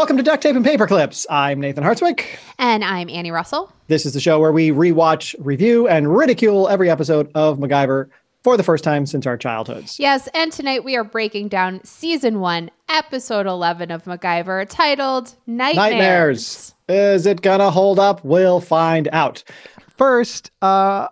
Welcome to Duct Tape and Paper Clips. I'm Nathan Hartswick. And I'm Annie Russell. This is the show where we rewatch, review, and ridicule every episode of MacGyver for the first time since our childhoods. Yes, and tonight we are breaking down season one, episode 11 of MacGyver, titled Nightmares. Nightmares. Is it gonna hold up? We'll find out. First, uh,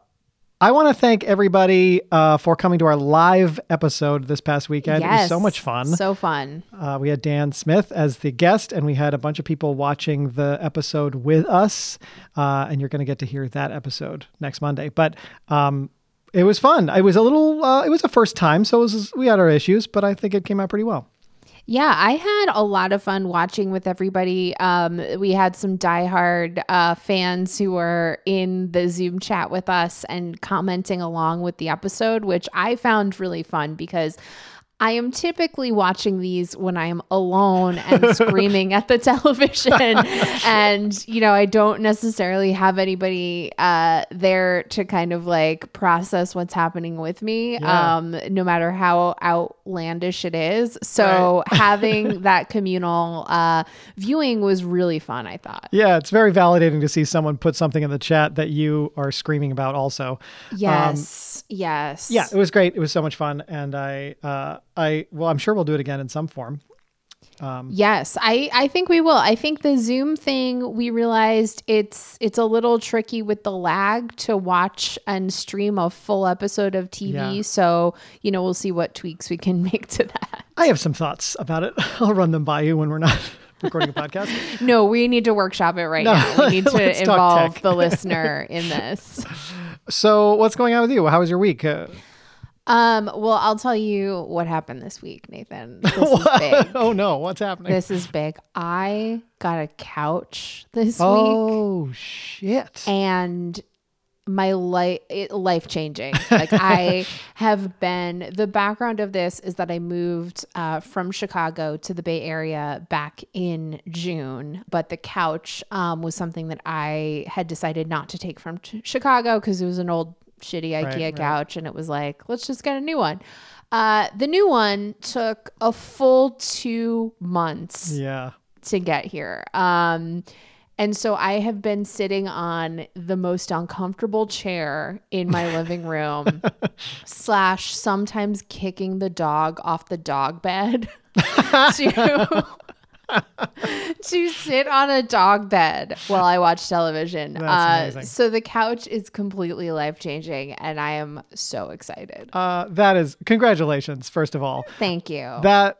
I want to thank everybody uh, for coming to our live episode this past weekend. It was so much fun. So fun. Uh, we had Dan Smith as the guest, and we had a bunch of people watching the episode with us. Uh, and you're going to get to hear that episode next Monday. But um, it was fun. It was a little. Uh, it was a first time, so it was, we had our issues, but I think it came out pretty well. Yeah, I had a lot of fun watching with everybody. Um, we had some diehard uh, fans who were in the Zoom chat with us and commenting along with the episode, which I found really fun because I am typically watching these when I am alone and screaming at the television. and, you know, I don't necessarily have anybody uh, there to kind of like process what's happening with me, Yeah. um, no matter how outlandish it is. So having that communal uh, viewing was really fun, I thought. Yeah, it's very validating to see someone put something in the chat that you are screaming about. Also, Yes. yes. yeah, it was great. It was so much fun, and I, uh, I, well, I'm sure we'll do it again in some form. Yes, I I think we will. I think the Zoom thing we realized it's it's a little tricky with the lag to watch and stream a full episode of TV. Yeah. So, you know, we'll see what tweaks we can make to that. I have some thoughts about it. I'll run them by you when we're not recording a podcast. No, we need to workshop it right No, now. We need to involve the listener in this. So, what's going on with you? How was your week? Uh, Um, well, I'll tell you what happened this week, Nathan. This is big. oh no, what's happening? This is big. I got a couch this week. oh shit! and my life life changing like i have been the background of this is that i moved uh, from chicago to the bay area back in june but the couch um, was something that i had decided not to take from ch- chicago because it was an old shitty ikea right. couch and it was like let's just get a new one uh, the new one took a full two months Yeah, to get here. Um, and so I have been sitting on the most uncomfortable chair in my living room, slash sometimes kicking the dog off the dog bed to to sit on a dog bed while I watch television. Uh. So the couch is completely life changing, and I am so excited. uh, that is congratulations. First of all, Thank you. that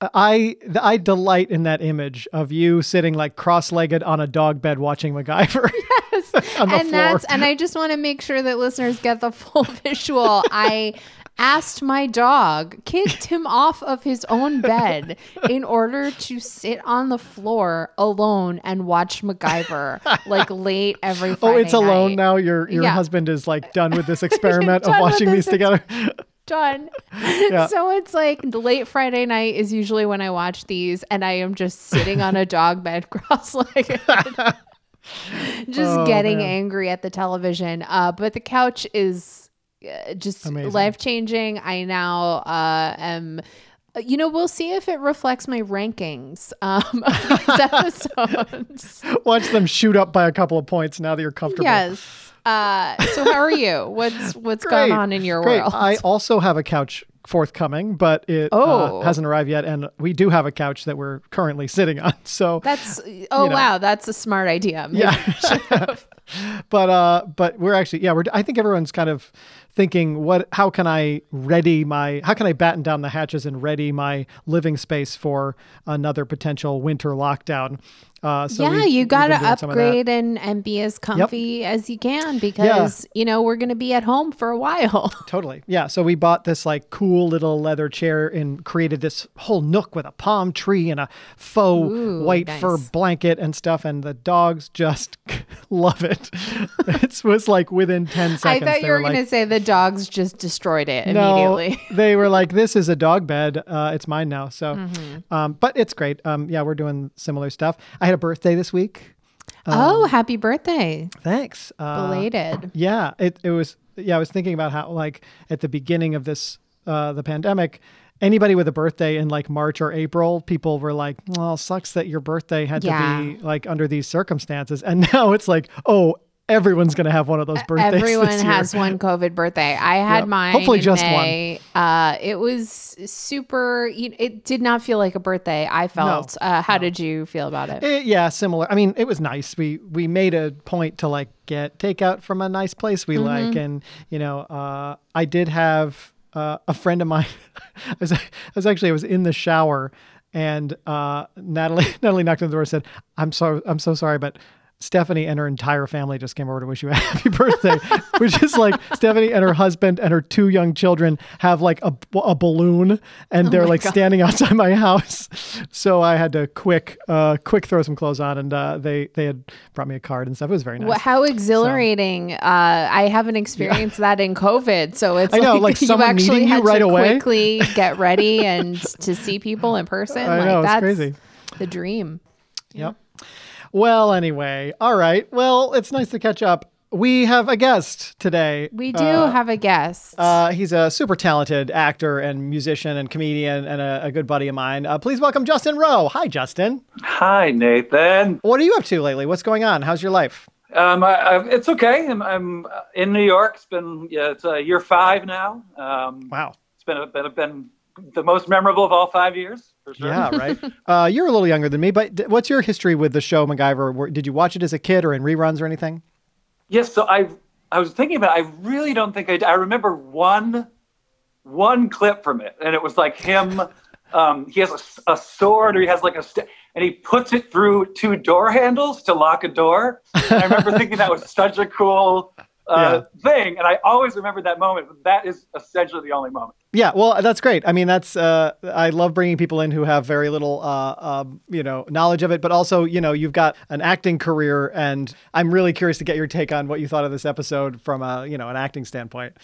I I delight in that image of you sitting like cross-legged on a dog bed watching MacGyver the and floor. that's and I just want to make sure that listeners get the full visual. I asked my dog, kicked him off of his own bed in order to sit on the floor alone and watch MacGyver like late every Friday Oh, it's alone now. Your your Yeah. husband is like done with this experiment of watching these together. Done. So it's like the late Friday night is usually when I watch these, and I am just sitting on a dog bed cross-legged. just Oh, getting man. angry at the television. Uh, but the couch is just life changing. I now uh, am. You know, we'll see if it reflects my rankings um, of these episodes. Watch them shoot up by a couple of points now that you're comfortable. yes. Uh, so, how are you? What's what's going on in your great. world? I also have a couch forthcoming, but it uh, Oh. hasn't arrived yet, and we do have a couch that we're currently sitting on. So, That's oh you know. wow, that's a smart idea. Maybe Yeah. I should have. but uh, but we're actually yeah, we're. I think everyone's kind of thinking, what? How can I ready my? How can I batten down the hatches and ready my living space for another potential winter lockdown? Uh, so yeah, you got to been doing some of that. upgrade and, and be as comfy as you can because, you know, we're going to be at home for a while. Totally. Yeah. So we bought this like cool little leather chair and created this whole nook with a palm tree and a faux Ooh, white fur blanket and stuff. And the dogs just love it. it was like within 10 seconds. I thought you were like, going to say the dogs just destroyed it no, immediately. they were like, this is a dog bed. Uh, it's mine now. So, Mm-hmm. um, but it's great. Um, yeah, we're doing similar stuff. I had a birthday this week. oh, happy birthday. Thanks. Uh, Belated. Yeah, it, it was. Yeah, I was thinking about how like at the beginning of this uh, the pandemic, anybody with a birthday in like March or April, people were like, "Well, sucks that your birthday had Yeah. to be like under these circumstances." And now it's like, "Oh, everyone's going to have one of those birthdays." Everyone has one COVID birthday. I had Yep. mine. Hopefully just one. Uh, it was super. It did not feel like a birthday. I felt. uh, how did you feel about it? Eh, yeah, similar. I mean, it was nice. We we made a point to like get takeout from a nice place we like, and you know, uh, I did have uh, a friend of mine. I was I was actually I was in the shower, and uh, Natalie Natalie knocked on the door and said, "I'm so I'm so sorry, but." Stephanie and her entire family just came over to wish you a happy birthday, which is like Stephanie and her husband and her two young children have like a, a balloon and they're like standing outside my house. So I had to quick, uh, quick throw some clothes on and uh, they, they had brought me a card and stuff. It was very nice. Wha- How exhilarating! Uh, I haven't experienced that in COVID, so it's I know, like you actually meeting you had right to away. quickly get ready and to see people in person. I like know, it's that's crazy. the dream. Yep. Well, anyway, all right. Well, it's nice to catch up. We have a guest today. We do have a guest. Uh, he's a super talented actor and musician and comedian and a, a good buddy of mine. Uh, please welcome Justin Rowe. Hi, Justin. Hi, Nathan. What are you up to lately? What's going on? How's your life? Um, I, I, it's okay. I'm, I'm uh, in New York. It's been yeah, it's uh, year five now. Um, Wow. It's been, a, been been the most memorable of all five years for sure. Yeah, right. uh, you're a little younger than me, but d- what's your history with the show MacGyver? Did you watch it as a kid or in reruns or anything? Yes. So I I was thinking about. It. I really don't think I. I remember one one clip from it, and it was like him. Um, he has a sword, or he has like a, st- and he puts it through two door handles to lock a door. And I remember thinking that was such a cool uh, thing, and I always remember that moment. But that is essentially the only moment. Yeah, well, that's great. I mean, that's uh, I love bringing people in who have very little, uh, um, you know, knowledge of it, but also, you know, you've got an acting career, and I'm really curious to get your take on what you thought of this episode from a, you know, an acting standpoint.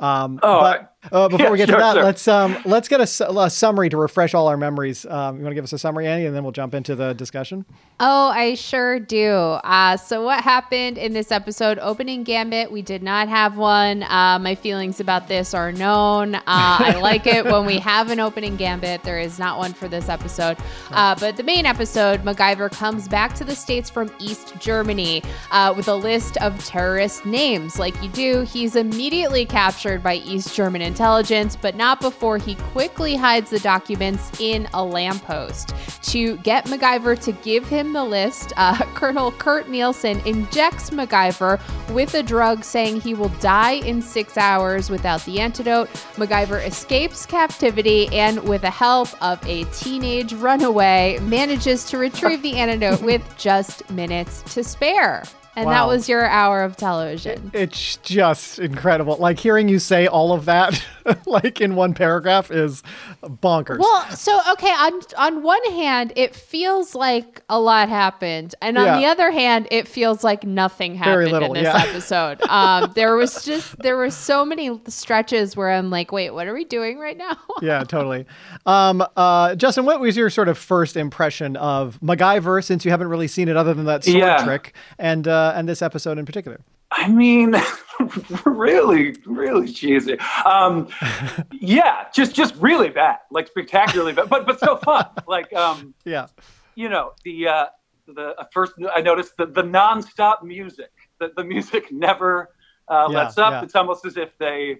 Um, Oh, but uh, before yeah, we get sure, to that, sure. let's um, let's get a, a summary to refresh all our memories. Um, you want to give us a summary, Annie, and then we'll jump into the discussion. Oh, I sure do. Uh, so, what happened in this episode? Opening Gambit, we did not have one. Uh, my feelings about this are known. Uh, I like it when we have an opening Gambit. There is not one for this episode. Uh, but the main episode, MacGyver comes back to the States from East Germany uh, with a list of terrorist names. Like you do, he's immediately captured by East German intelligence, but not before he quickly hides the documents in a lamppost. To get MacGyver to give him the list, uh, Colonel Kurt Nielsen injects MacGyver with a drug saying he will die in six hours without the antidote. MacGyver escapes captivity and, with the help of a teenage runaway, manages to retrieve the antidote with just minutes to spare. And that was your hour of television. It's just incredible. Like hearing you say all of that, like in one paragraph, is bonkers. Well, so okay, on on one hand, it feels like a lot happened, and on Yeah. the other hand, it feels like nothing Very happened little, in this yeah. episode. Um, there was just there were so many stretches where I'm like, wait, what are we doing right now? yeah, totally. Um, uh, Justin, what was your sort of first impression of MacGyver since you haven't really seen it other than that sword Yeah. trick and uh, and this episode in particular? I mean, really, really cheesy. Um, yeah, just just really bad, like spectacularly bad, but but so fun. Like um, Yeah. you know, the uh, the uh, first I noticed the the nonstop music. The the music never uh, Yeah, lets up. yeah. It's almost as if they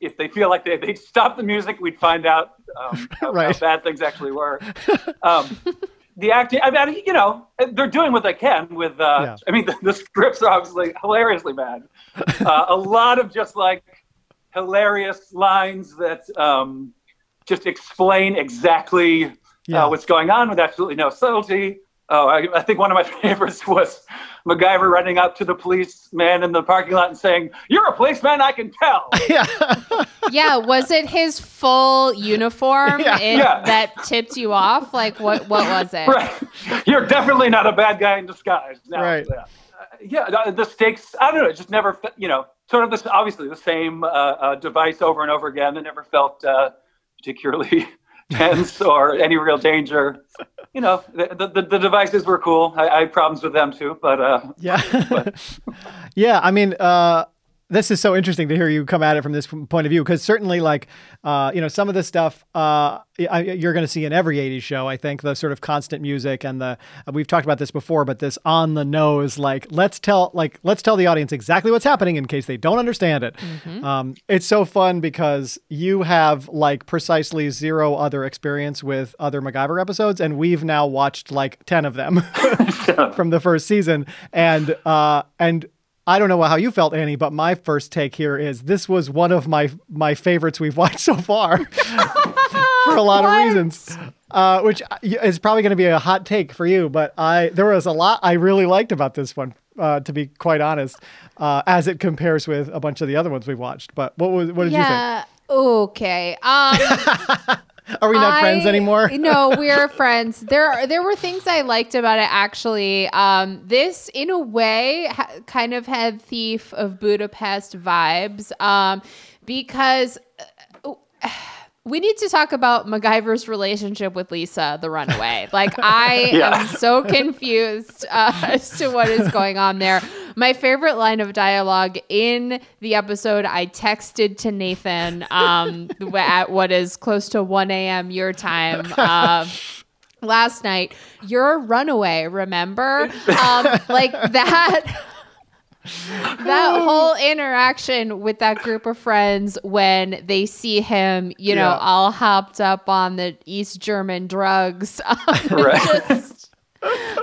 if they feel like they they stop the music, we'd find out um, how, Right. how bad things actually were. Um, the acting, I mean, you know, they're doing what they can with. Uh, Yeah. I mean, the, the scripts are obviously hilariously bad. Uh, a lot of just like hilarious lines that um, just explain exactly Yeah. uh, what's going on with absolutely no subtlety. Oh, I, I think one of my favorites was MacGyver running up to the policeman in the parking lot and saying, "You're a policeman, I can tell." yeah. yeah, was it his full uniform Yeah. in- Yeah. that tipped you off? Like, what what was it? right. You're definitely not a bad guy in disguise. No, Right. Yeah. Uh, yeah. the- The stakes. I don't know. It just never. You know, sort of this. Obviously, the same uh, uh, device over and over again. It never felt uh, particularly tense or any real danger. You know, the the, the devices were cool. I, I had problems with them too, but uh, Yeah. yeah. I mean, uh, this is so interesting to hear you come at it from this point of view because certainly like uh, you know some of the stuff uh, I, you're going to see in every 80s show i think the sort of constant music and the uh, we've talked about this before but this on the nose like let's tell like let's tell the audience exactly what's happening in case they don't understand it mm-hmm. um, it's so fun because you have like precisely zero other experience with other macgyver episodes and we've now watched like 10 of them from the first season and uh, and I don't know how you felt, Annie, but my first take here is this was one of my my favorites we've watched so far for a lot what? of reasons. Uh, which is probably going to be a hot take for you, but I there was a lot I really liked about this one. Uh, to be quite honest, uh, as it compares with a bunch of the other ones we've watched. But what was what did yeah, you think? Okay. Um, Are we not I, friends anymore? no, we're friends. There, are there were things I liked about it. Actually, um, this, in a way, ha- kind of had Thief of Budapest vibes, um, because. Uh, we need to talk about MacGyver's relationship with Lisa, the runaway. Like, I yeah. am so confused uh, as to what is going on there. My favorite line of dialogue in the episode I texted to Nathan um, at what is close to 1 a.m. your time. Uh, last night, you're a runaway, remember? Um, like that that whole interaction with that group of friends when they see him, you know, yeah. all hopped up on the East German drugs. Right. just,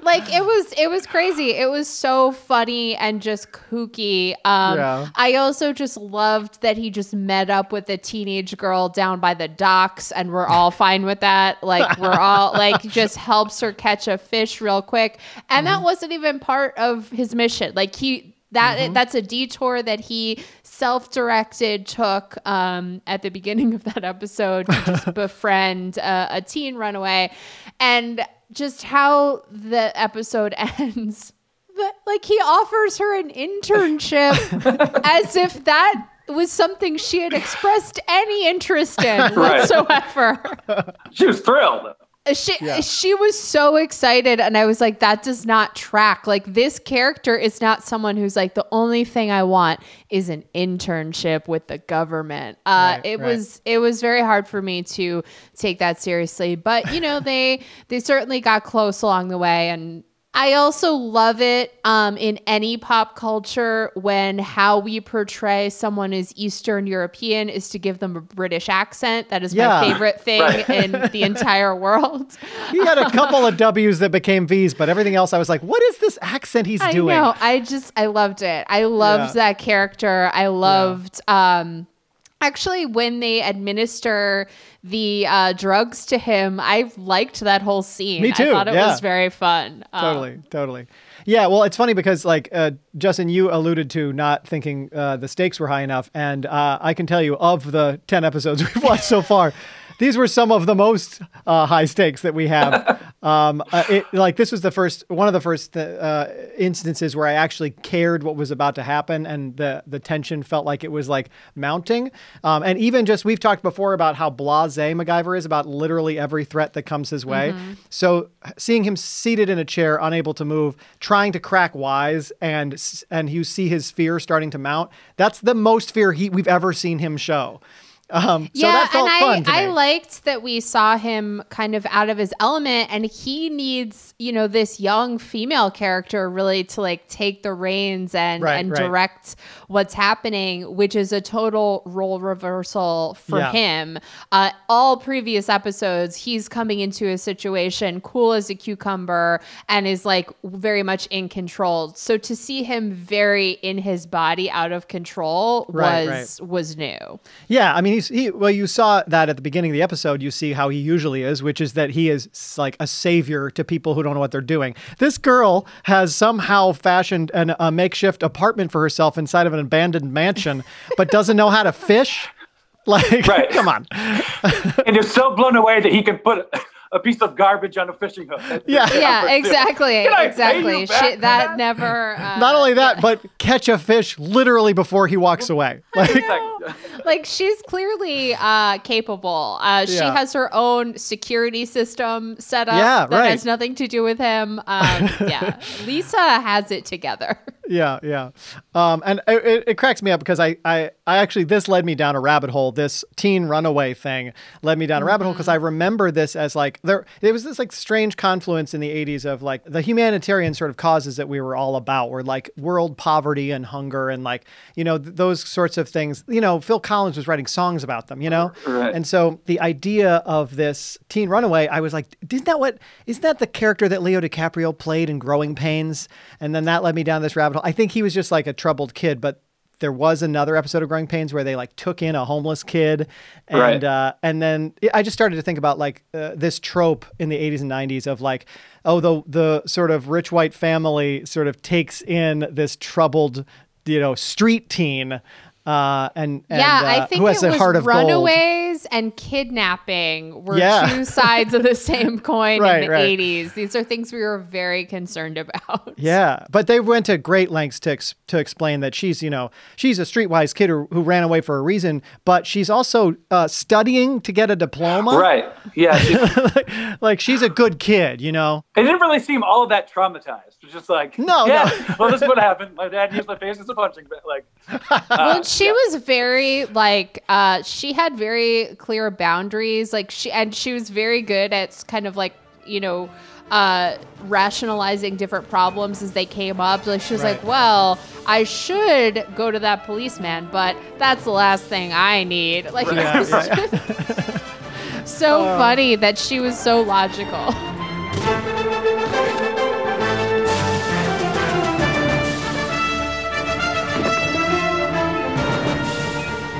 like it was it was crazy. It was so funny and just kooky. Um yeah. I also just loved that he just met up with a teenage girl down by the docks and we're all fine with that. Like we're all like just helps her catch a fish real quick. And mm-hmm. that wasn't even part of his mission. Like he that mm-hmm. that's a detour that he self-directed took um, at the beginning of that episode to just befriend uh, a teen runaway and just how the episode ends but like he offers her an internship as if that was something she had expressed any interest in right. whatsoever. She was thrilled she yeah. she was so excited and i was like that does not track like this character is not someone who's like the only thing i want is an internship with the government uh, right, it right. was it was very hard for me to take that seriously but you know they they certainly got close along the way and I also love it um, in any pop culture when how we portray someone as Eastern European is to give them a British accent. That is yeah. my favorite thing right. in the entire world. He had a couple of W's that became V's, but everything else I was like, what is this accent he's I doing? I know. I just, I loved it. I loved yeah. that character. I loved. Yeah. Um, actually when they administer the uh, drugs to him i liked that whole scene. Me too i thought it yeah. was very fun. Um, totally um, totally. Yeah well it's funny because like uh, justin you alluded to not thinking uh, the stakes were high enough and uh, i can tell you of the 10 episodes we've watched so far these were some of the most uh, high stakes that we have. Um, uh, it, like this was the first one of the first uh, instances where I actually cared what was about to happen, and the the tension felt like it was like mounting. Um, and even just we've talked before about how blasé MacGyver is about literally every threat that comes his way. Mm-hmm. So seeing him seated in a chair, unable to move, trying to crack wise, and and you see his fear starting to mount. That's the most fear he we've ever seen him show. Um, yeah, so and I, I liked that we saw him kind of out of his element, and he needs, you know, this young female character really to like take the reins and right, and right. direct what's happening, which is a total role reversal for yeah. him. Uh, all previous episodes, he's coming into a situation cool as a cucumber and is like very much in control. So to see him very in his body, out of control, right, was was new. Yeah, I mean he's he well you saw that at the beginning of the episode you see how he usually is which is that he is like a savior to people who don't know what they're doing. This girl has somehow fashioned an, a makeshift apartment for herself inside of an abandoned mansion but doesn't know how to fish? Like right. come on. And is so blown away that he can put a piece of garbage on a fishing hook. yeah, yeah, exactly, exactly. Shit, that never. Uh, Not only that, yeah. but catch a fish literally before he walks away. Like, like she's clearly uh, capable. Uh, she yeah. has her own security system set up yeah, that right. has nothing to do with him. Um, yeah, Lisa has it together. Yeah, yeah. Um, and it, it, cracks me up because I, I, I actually this led me down a rabbit hole. This teen runaway thing led me down a rabbit hole because I Mm-hmm. remember this as like there. There was this like strange confluence in the '80s of like the humanitarian sort of causes that we were all about, were like world poverty and hunger and like you know th- those sorts of things. You know, Phil Collins was writing songs about them. You know, Right. and so the idea of this teen runaway, I was like, isn't that what? Isn't that the character that Leo DiCaprio played in Growing Pains? And then that led me down this rabbit I think he was just like a troubled kid, but there was another episode of Growing Pains where they like took in a homeless kid, and Right. uh, and then I just started to think about like uh, this trope in the 80s and 90s of like, oh, the the sort of rich white family sort of takes in this troubled, you know, street teen. Uh, and, and yeah, uh, I think who has it a was heart of gold. runaways and kidnapping were Yeah. two sides of the same coin Right, in the right. 80s. These are things we were very concerned about. Yeah, but they went to great lengths to ex- to explain that she's you know she's a streetwise kid who, who ran away for a reason, but she's also uh, studying to get a diploma. Right. Yeah. It, like, like she's a good kid, you know. it didn't really seem all that traumatized. It was just like, No, yeah, no. well, this is what happened. My dad used my face as a punching bag. Like, she was very like uh she had very clear boundaries like she and she was very good at kind of like you know uh rationalizing different problems as they came up like she was Right. like well i should go to that policeman but that's the last thing i need like it Yeah, yeah, so Uh. funny that she was so logical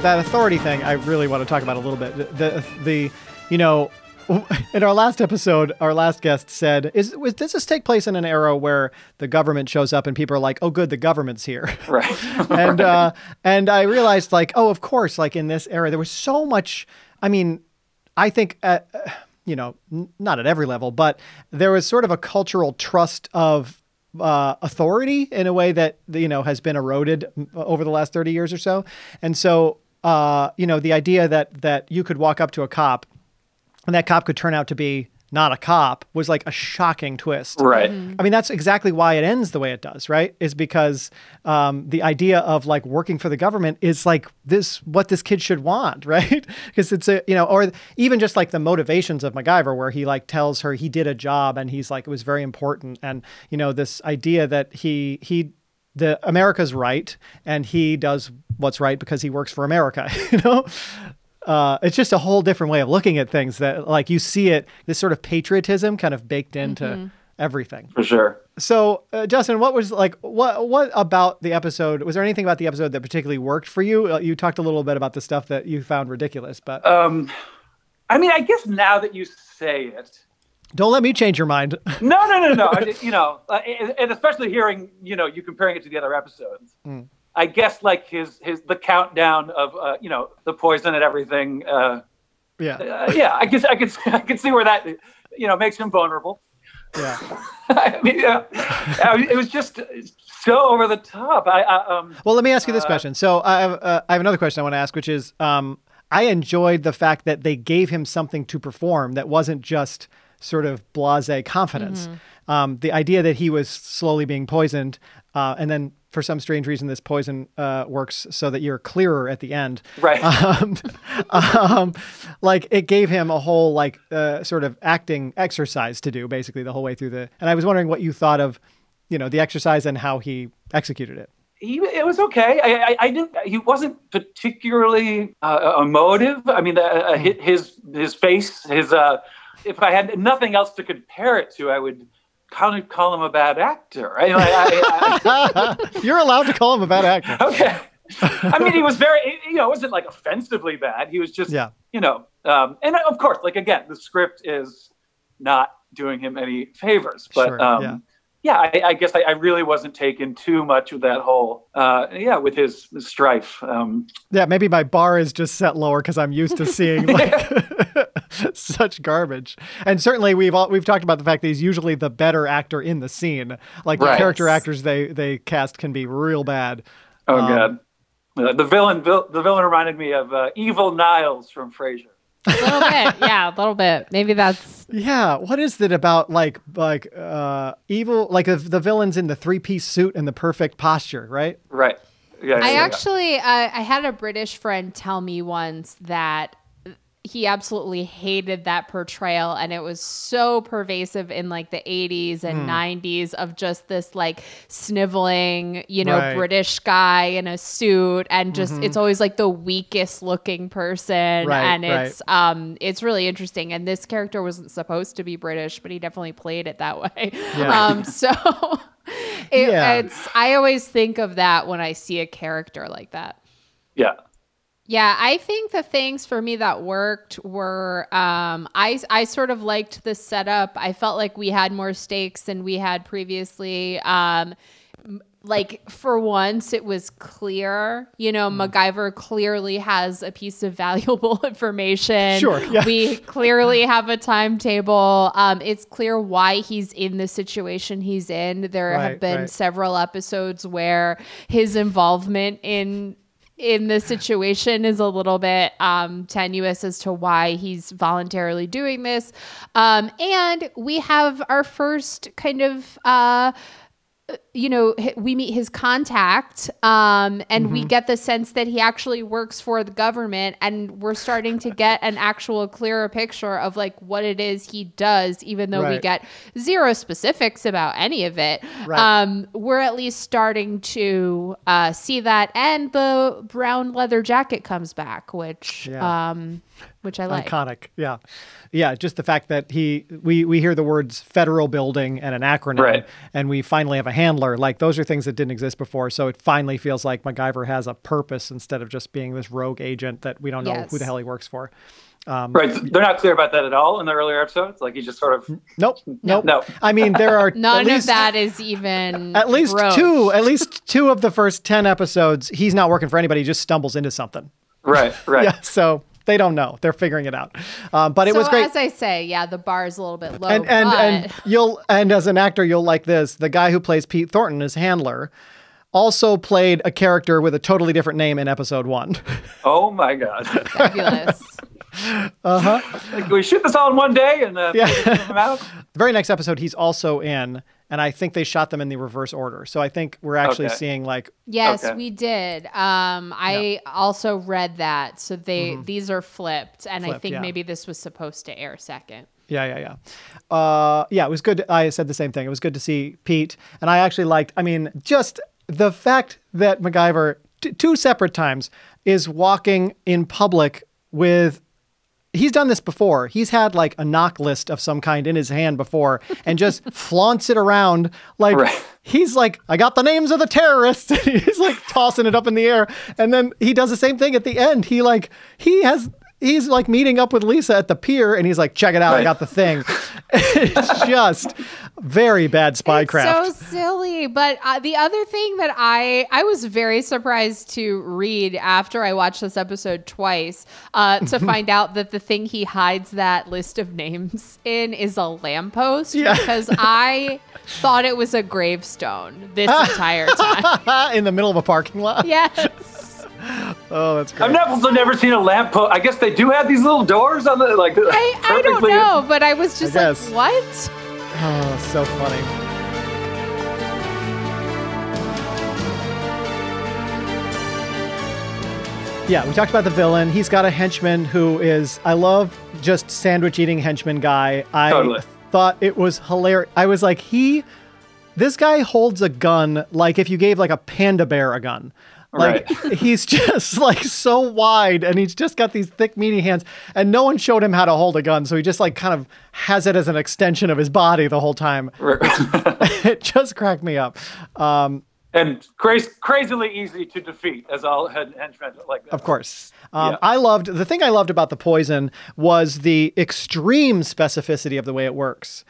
That authority thing, I really want to talk about a little bit. The the, you know. In our last episode, our last guest said, "Is was, does this take place in an era where the government shows up and people are like, oh, good, the government's here?" right. and uh, and I realized like, oh, of course, like in this era, there was so much. I mean, I think at, uh, you know, n- not at every level, but there was sort of a cultural trust of uh, authority in a way that you know has been eroded over the last thirty years or so, and so uh, you know the idea that that you could walk up to a cop and that cop could turn out to be not a cop was like a shocking twist. right. I mean, that's exactly why it ends the way it does, right? Is because um, the idea of like working for the government is like this, what this kid should want, right? Because it's a, you know, or even just like the motivations of MacGyver, where he like tells her he did a job and he's like, it was very important. And, you know, this idea that he, he, the America's right and he does what's right because he works for America, you know? uh, it's just a whole different way of looking at things that like you see it this sort of patriotism kind of baked into everything For sure. so uh, justin what was like what what about the episode was there anything about the episode that particularly worked for you uh, you talked a little bit about the stuff that you found ridiculous but Um, I mean, I guess now that you say it, don't let me change your mind no, no, no, no. I, you know, uh, and especially hearing, you know, you comparing it to the other episodes. Mm. I guess like his his the countdown of uh, you know the poison and everything. Uh, yeah uh, yeah, I guess I could I could see where that you know makes him vulnerable. yeah I mean, uh, I mean, it was just so over the top. I, I um Well, let me ask you this Uh, question. So I have, uh, I have another question I want to ask, which is, um, I enjoyed the fact that they gave him something to perform that wasn't just sort of blasé confidence. Um, the idea that he was slowly being poisoned, uh, and then for some strange reason, this poison uh, works so that you're clearer at the end. right. Um, um, like it gave him a whole like uh, sort of acting exercise to do, basically the whole way through the. And I was wondering what you thought of, you know, the exercise and how he executed it. he it was okay. I, I, I didn't. He wasn't particularly uh, emotive. I mean, uh, uh, his his face, his. If I had nothing else to compare it to, I would kind of call him a bad actor. Like, I, I, You're allowed to call him a bad actor. okay. I mean, he was very. You know, it wasn't like offensively bad. He was just. Yeah. You know, um, and of course, like again, the script is not doing him any favors, but. Sure, um, yeah. Yeah, I, I guess I, I really wasn't taken too much with that whole, uh, yeah, with his, his strife. Um, Yeah, maybe my bar is just set lower because I'm used to seeing like such garbage. And certainly we've all, we've talked about the fact that he's usually the better actor in the scene. Like the Right. character actors they they cast can be real bad. oh Um, god, uh, the villain, vil- the villain reminded me of uh, Evil Niles from Frasier. A little bit, yeah, a little bit. Maybe that's Yeah, what is it about like like uh evil like the, the villains in the three piece suit and the perfect posture, right? Right. Yeah. I yeah, yeah. actually, uh, I had a British friend tell me once that he absolutely hated that portrayal, and it was so pervasive in like the 80s and Hmm. 90s of just this like sniveling, you know, Right. Mm-hmm. British guy in a suit, and just it's always like the weakest looking person, Right, and right. it's um, it's really interesting. And this character wasn't supposed to be British, but he definitely played it that way. Yeah. Um, so. It, Yeah. It's I always think of that when I see a character like that. yeah. Yeah, I think the things for me that worked were um, I I sort of liked the setup. I felt like we had more stakes than we had previously. Um, like for once, it was clear. You know, Hmm. MacGyver clearly has a piece of valuable information. Sure, yeah. We clearly have a timetable. Um, it's clear why he's in the situation he's in. There Right, have been right. several episodes where his involvement in in this situation is a little bit um, tenuous as to why he's voluntarily doing this. Um, and we have our first kind of. Uh, you know, we meet his contact, um, and Mm-hmm. we get the sense that he actually works for the government, and we're starting to get an actual clearer picture of like what it is he does, even though we get zero specifics about any of it. Right. Um, we're at least starting to uh, see that, and the brown leather jacket comes back, which Yeah. um, which I like. Iconic. Yeah. Yeah, just the fact that he we we hear the words federal building and an acronym Right. and we finally have a handler. Like those are things that didn't exist before. So it finally feels like MacGyver has a purpose instead of just being this rogue agent that we don't know who the hell he works for. Um, right. They're not clear about that at all in the earlier episodes. Like he just sort of. Nope. Nope. No. I mean there are None at least, of that is even at least broached. two at least two of the first 10 episodes he's not working for anybody he just stumbles into something. Right. Right. Yeah, so they don't know. They're figuring it out. Um, but it so was great. as I say, yeah, the bar is a little bit low. and and but and you'll and as an actor you'll like this the guy who plays pete thornton as handler also played a character with a totally different name in episode one Oh my God. fabulous. Uh huh. Like, we shoot this all in one day and uh, Yeah. out? the very next episode he's also in and i think they shot them in the reverse order so i think we're actually Okay. seeing like Yes, Okay. we did. Um, I also read that. So they these are flipped, and I Mm-hmm. Think yeah. maybe this was supposed to air second. yeah yeah yeah uh, yeah it was good i said the same thing it was good to see pete and i actually liked i mean just the fact that macgyver t- two separate times is walking in public with he's done this before. He's had like a NOC list of some kind in his hand before and just flaunts it around like Right. he's like, I got the names of the terrorists. He's like tossing it up in the air. And then he does the same thing at the end. He like he has he's like meeting up with Lisa at the pier and he's like, check it out, I got the thing. it's just very bad spycraft. It's so silly. But uh, the other thing that I I was very surprised to read after I watched this episode twice uh, to find out that the thing he hides that list of names in is a lamppost Yeah. because I thought it was a gravestone this entire time. in the middle of a parking lot. yes. Oh, that's great. I've never, also never seen a lamp post. I guess they do have these little doors on the like. I, I don't perfectly- know, but I was just I like, guess. what? Oh, so funny. Yeah, we talked about the villain. He's got a henchman who is, I love just sandwich eating henchman guy. I Totally. thought it was hilarious. I was like, he, this guy holds a gun like if you gave like a panda bear a gun. Like he's just like so wide and he's just got these thick meaty hands and no one showed him how to hold a gun so he just like kind of has it as an extension of his body the whole time. It just cracked me up. Um, and crazy, crazily easy to defeat, as all hen- henchmen like that. of course. Um, Yeah. i loved the thing i loved about the poison was the extreme specificity of the way it works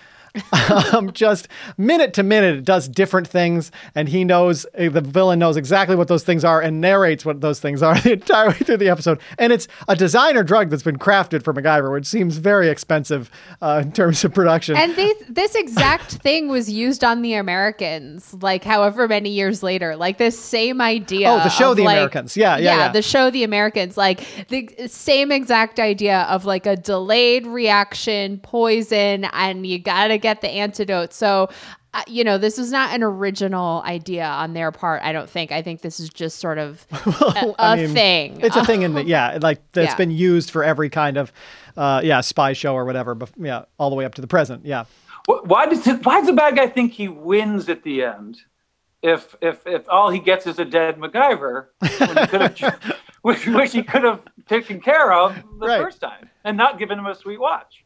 um, just minute to minute, it does different things, and he knows uh, the villain knows exactly what those things are and narrates what those things are the entire way through the episode. And it's a designer drug that's been crafted for MacGyver, which seems very expensive uh, in terms of production. And they, this exact thing was used on the Americans, like however many years later. Like this same idea. Oh, the show The like- Americans. Yeah, yeah, yeah. the show The Americans. Like the same exact idea of like a delayed reaction, poison, and you got to get the antidote. So. Uh, you know, this is not an original idea on their part. I don't think. I think this is just sort of a, a I mean, thing. It's a thing in the yeah, like that's Yeah. been used for every kind of uh, yeah spy show or whatever. But yeah, all the way up to the present. Yeah. Why does it, why does the bad guy think he wins at the end? If if if all he gets is a dead MacGyver, when he could have, which, which he could have taken care of the Right. first time and not given him a sweet watch.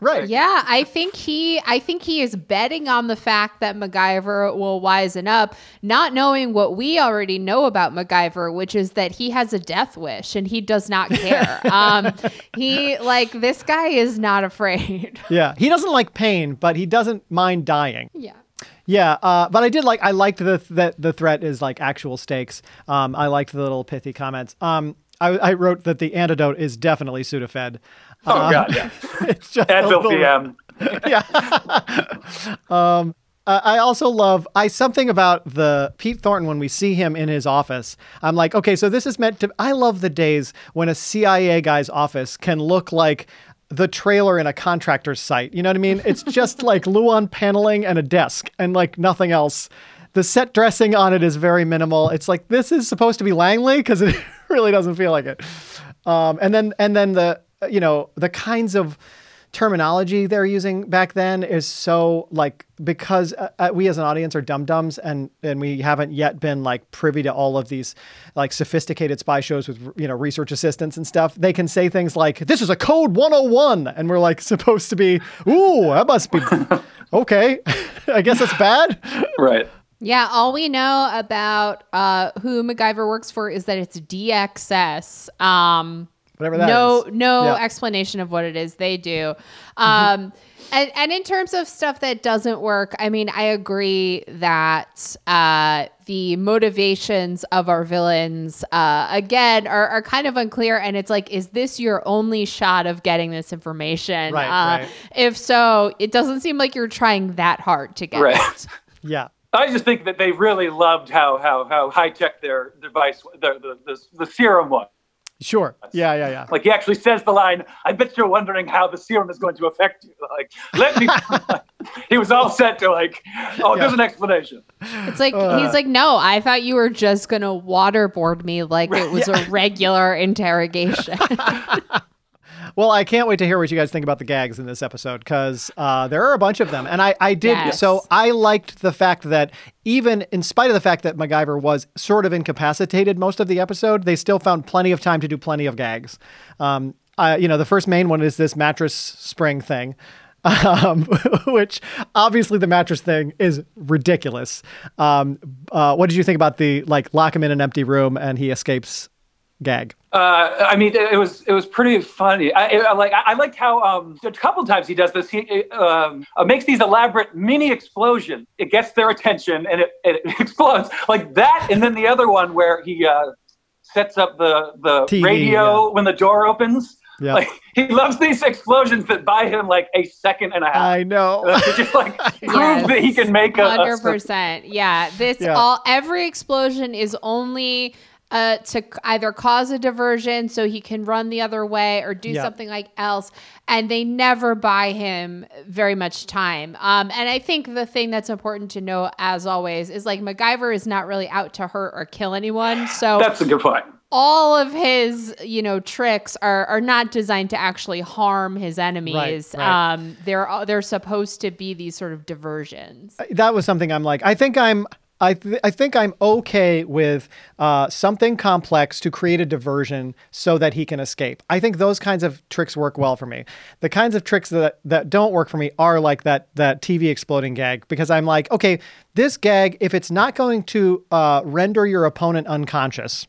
Right. Yeah, I think he I think he is betting on the fact that MacGyver will wisen up, not knowing what we already know about MacGyver, which is that he has a death wish and he does not care. um he like this guy is not afraid. Yeah. He doesn't like pain, but he doesn't mind dying. yeah. Yeah, uh, but I did like I liked the that the threat is like actual stakes. Um, I liked the little pithy comments. Um, I, I wrote that the antidote is definitely Sudafed. Oh Um, god, yeah. It's just Advil little- PM. Uh, I also love I something about the Pete Thornton when we see him in his office. I'm like, okay, so this is meant to. I love the days when a CIA guy's office can look like the trailer in a contractor's site. You know what I mean? It's just like Luan paneling and a desk and like nothing else. The set dressing on it is very minimal. It's like this is supposed to be Langley because it really doesn't feel like it. Um, and then and then the you know the kinds of terminology they're using back then is so like because uh, uh, we as an audience are dum dums and and we haven't yet been like privy to all of these like sophisticated spy shows with you know research assistants and stuff they can say things like this is a code 101 and we're like supposed to be ooh that must be okay i guess that's bad Right. Yeah, all we know about uh, who MacGyver works for is that it's DXS. Um, whatever that no, is. no Yeah. Mm-hmm. explanation of what it is they do. Um, and, and in terms of stuff that doesn't work, I mean, I agree that uh, the motivations of our villains, uh, again, are, are kind of unclear. And it's like, is this your only shot of getting this information? Right, uh, right. If so, it doesn't seem like you're trying that hard to get Right. it. yeah I just think that they really loved how how how high tech their device the, the the the serum was. sure yeah yeah yeah Like he actually says the line, "I bet you're wondering how the serum is going to affect you." Like, let me. he was all set to like, oh, there's an explanation. It's like uh. he's like, no, I thought you were just gonna waterboard me like it was a regular interrogation. Well, I can't wait to hear what you guys think about the gags in this episode because uh, there are a bunch of them, and I, I did. Yes. So I liked the fact that even in spite of the fact that MacGyver was sort of incapacitated most of the episode, they still found plenty of time to do plenty of gags. Um, I, you know, the first main one is this mattress spring thing. Um, which obviously the mattress thing is ridiculous. Um, uh, what did you think about the like lock him in an empty room and he escapes gag? Uh, I mean, it was it was pretty funny. I, I like I liked how um, a couple times he does this. He um, uh, makes these elaborate mini explosions. It gets their attention and it, it explodes like that. And then the other one where he uh, sets up the the TV, radio yeah. when the door opens. Yeah. Like he loves these explosions that buy him like a second and a half. I know. to just like prove that he can make a, a hundred percent. Yeah, this Yeah. all every explosion is only. Uh, to either cause a diversion so he can run the other way or do Yeah. something like else and they never buy him very much time um, and i think the thing that's important to know as always is like macgyver is not really out to hurt or kill anyone so That's a good point. all of his you know tricks are are not designed to actually harm his enemies right. um they're they're supposed to be these sort of diversions that was something I'm like, I think I'm. I, th- I think I'm okay with uh, something complex to create a diversion so that he can escape. I think those kinds of tricks work well for me. The kinds of tricks that, that don't work for me are like that that TV exploding gag because I'm like, okay, this gag, if it's not going to uh, render your opponent unconscious,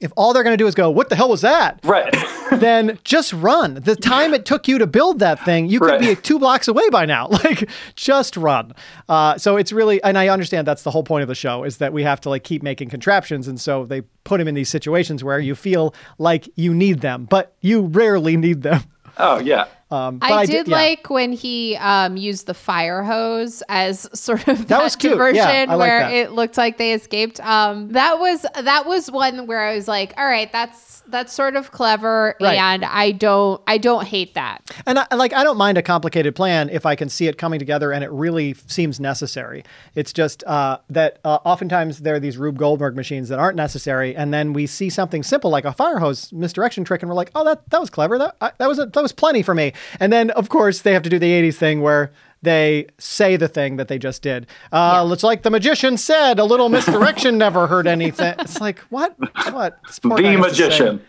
if all they're going to do is go, "What the hell was that?" Right. then just run. The time it took you to build that thing, you could Right. be two blocks away by now. Like, just run. Uh, so it's really, and I understand that's the whole point of the show is that we have to like keep making contraptions, and so they put him in these situations where you feel like you need them, but you rarely need them. oh yeah. Um, I, di- did yeah. like when he um, used the fire hose as sort of that, That was cute. diversion Yeah, I like where that. it looked like they escaped. Um, that was that was one where I was like, all right, that's that's sort of clever, Right. and I don't I don't hate that. And I, like, I don't mind a complicated plan if I can see it coming together and it really seems necessary. It's just uh, that uh, oftentimes there are these Rube Goldberg machines that aren't necessary, and then we see something simple like a fire hose misdirection trick, and we're like, "Oh, that that was clever. That I, that was a, that was plenty for me." And then of course they have to do the '80s thing where they say the thing that they just did. Uh, It's like the magician said, "A little misdirection never hurt anything." It's like what? What? This poor guy The magician.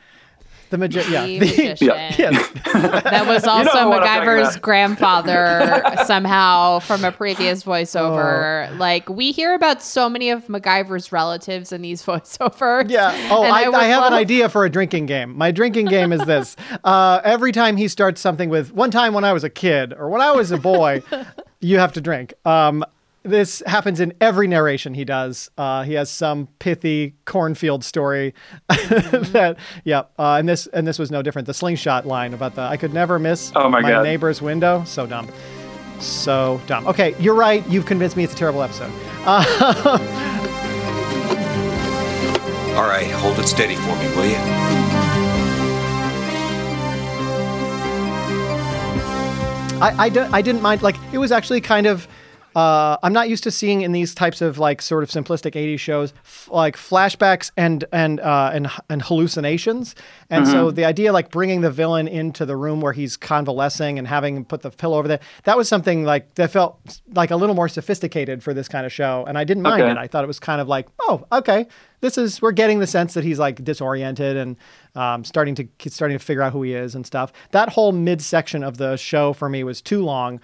The magician. Yeah. The The- magician. yes. That was also know I'm talking MacGyver's grandfather somehow from a previous voiceover. Like we hear about so many of MacGyver's relatives in these voiceovers. Yeah. Oh, and I, I, have an idea for a drinking game. My drinking game is this. Uh, every time he starts something with one time when I was a kid or when I was a boy, you have to drink. Um, this happens in every narration he does. Uh, he has some pithy cornfield story that, yeah. Uh, and this and this was no different. The slingshot line about the I could never miss Oh my God. neighbor's window. So dumb. So dumb. Okay, you're right. You've convinced me it's a terrible episode. Uh, All right, hold it steady for me, will you? I, I, don't- I didn't mind. Like, it was actually kind of. Uh, I'm not used to seeing in these types of like sort of simplistic 80s shows f- like flashbacks and and uh, and and hallucinations. And so the idea like bringing the villain into the room where he's convalescing and having him put the pillow over there that was something like that felt like a little more sophisticated for this kind of show. And I didn't mind Okay. it. I thought it was kind of like oh okay this is we're getting the sense that he's like disoriented and um, starting to starting to figure out who he is and stuff. That whole midsection of the show for me was too long.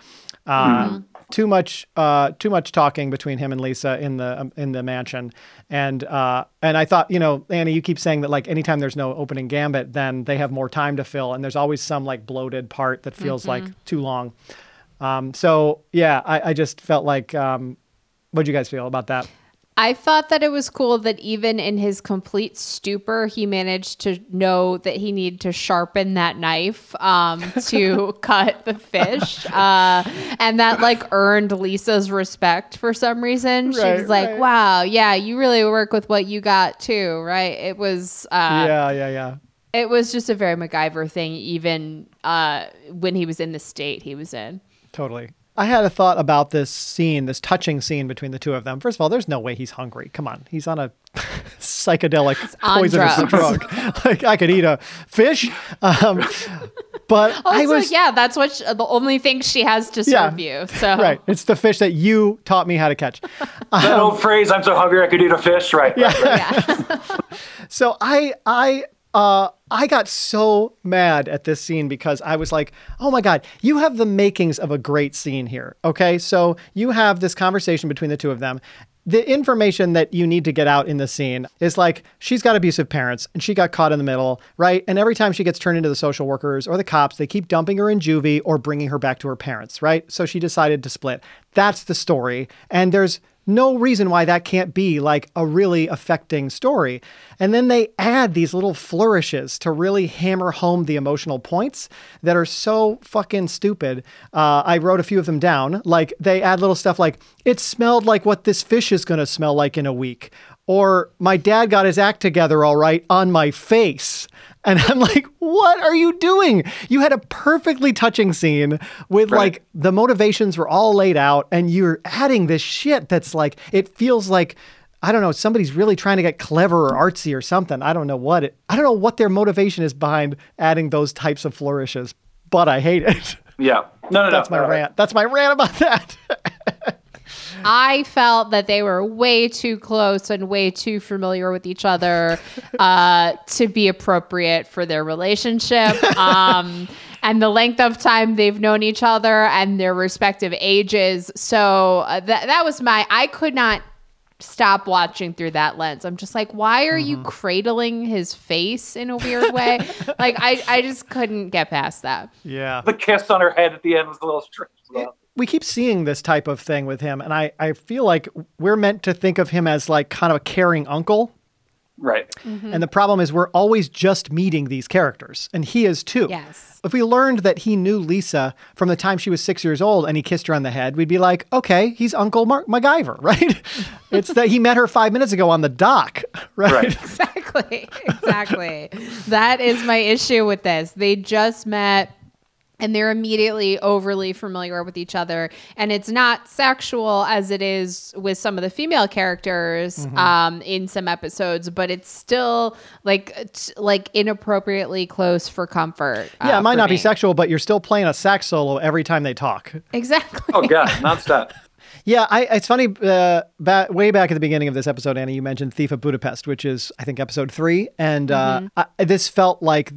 Uh, Too much, uh, too much talking between him and Lisa in the um, in the mansion, and uh, and I thought, you know, Annie, you keep saying that like anytime there's no opening gambit, then they have more time to fill, and there's always some like bloated part that feels like too long. Um, so yeah, I, I just felt like, um, what do you guys feel about that? I thought that it was cool that even in his complete stupor, he managed to know that he needed to sharpen that knife um, to cut the fish, uh, and that like earned Lisa's respect for some reason. She Right, was like, right. "Wow, yeah, you really work with what you got too, right?" It was, uh, yeah, yeah, yeah. it was just a very MacGyver thing, even uh, when he was in the state he was in. Totally. I had a thought about this scene, this touching scene between the two of them. First of all, there's no way he's hungry. Come on, he's on a psychedelic on poisonous drugs. drug. like I could eat a fish, um, but I was yeah, that's what sh- the only thing she has to Yeah. serve you. So right. It's the fish that you taught me how to catch. That old phrase, I'm so hungry I could eat a fish. Right. right, right. yeah. So I I uh I got so mad at this scene because I was like, "Oh my god, you have the makings of a great scene here." Okay? So you have this conversation between the two of them. The information that you need to get out in the scene is like she's got abusive parents and she got caught in the middle, right? And every time she gets turned into the social workers or the cops, they keep dumping her in juvie or bringing her back to her parents, right? So she decided to split. That's the story. And there's no reason why that can't be like a really affecting story. And then they add these little flourishes to really hammer home the emotional points that are so fucking stupid. Uh, I wrote a few of them down. Like they add little stuff like, it smelled like what this fish is going to smell like in a week. Or my dad got his act together all right on my face. And I'm like, what are you doing? You had a perfectly touching scene with Right. like the motivations were all laid out, and you're adding this shit that's like, it feels like, I don't know, somebody's really trying to get clever or artsy or something. I don't know what it, I don't know what their motivation is behind adding those types of flourishes, but I hate it. Yeah. No, no, no. That's my no, rant. That's my rant about that. I felt that they were way too close and way too familiar with each other uh, to be appropriate for their relationship. Um, and the length of time they've known each other and their respective ages. So uh, that that was my. I could not stop watching through that lens. I'm just like, why are you cradling his face in a weird way? like I, I just couldn't get past that. Yeah. The kiss on her head at the end was a little strange. well. We keep seeing this type of thing with him and I, I feel like we're meant to think of him as like kind of a caring uncle Right. Mm-hmm. and the problem is we're always just meeting these characters and he is too Yes. if we learned that he knew lisa from the time she was six years old and he kissed her on the head we'd be like okay he's uncle Mark macgyver right it's that he met her five minutes ago on the dock right, Right. Exactly. Exactly. that is my issue with this. They just met and they're immediately overly familiar with each other. And it's not sexual as it is with some of the female characters um, in some episodes but it's still like t- like inappropriately close for comfort yeah uh, it might for not be sexual but you're still playing a sax solo every time they talk. Exactly. Oh god, nonstop. Yeah, I, it's funny. Uh, ba- way back at the beginning of this episode, Annie, you mentioned Thief of Budapest, which is I think episode three, and uh, I, this felt like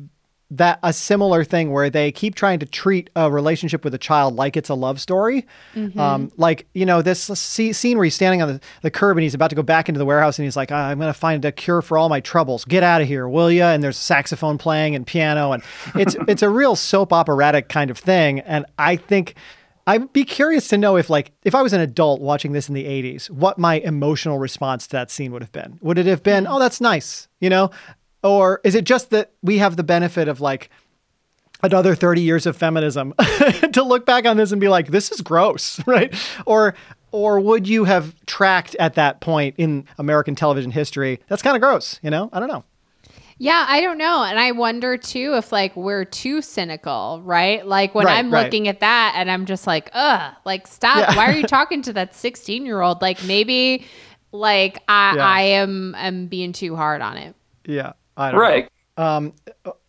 that a similar thing where they keep trying to treat a relationship with a child like it's a love story. Mm-hmm. Um, like you know this see, scene where he's standing on the, the curb and he's about to go back into the warehouse and he's like, ah, "I'm going to find a cure for all my troubles. Get out of here, will you?" And there's saxophone playing and piano, and it's it's a real soap operatic kind of thing. And I think I'd be curious to know if, like, if I was an adult watching this in the 80s, what my emotional response to that scene would have been. Would it have been, mm. oh, that's nice, you know? Or is it just that we have the benefit of, like, another 30 years of feminism to look back on this and be like, this is gross, right? Or, or would you have tracked at that point in American television history? That's kind of gross, you know? I don't know. Yeah, I don't know. And I wonder too if like we're too cynical, right? Like when Right, I'm right. looking at that and I'm just like, ugh, like stop. Yeah. Why are you talking to that 16 year old? Like maybe like I, Yeah. I am am being too hard on it. Yeah. I don't know. Right. Um,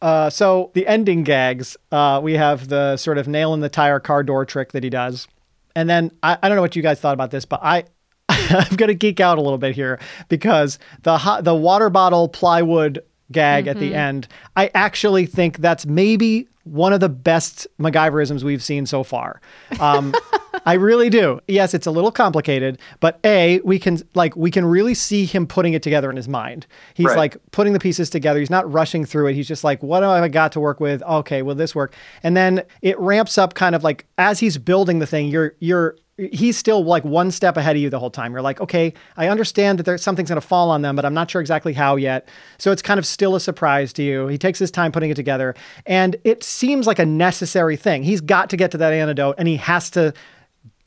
uh, so the ending gags, uh, we have the sort of nail in the tire car door trick that he does. And then I, I don't know what you guys thought about this, but I, I'm going to geek out a little bit here because the hot, the water bottle plywood gag at the end, I actually think that's maybe one of the best MacGyverisms we've seen so far. Um, I really do. Yes, it's a little complicated, but a we can like we can really see him putting it together in his mind. He's Right. like putting the pieces together. He's not rushing through it. He's just like, what have I got to work with? Okay, will this work? And then it ramps up kind of like as he's building the thing, you're you're he's still like one step ahead of you the whole time. You're like, okay, I understand that there's something's going to fall on them, but I'm not sure exactly how yet. So it's kind of still a surprise to you. He takes his time putting it together, and it seems like a necessary thing. He's got to get to that antidote, and he has to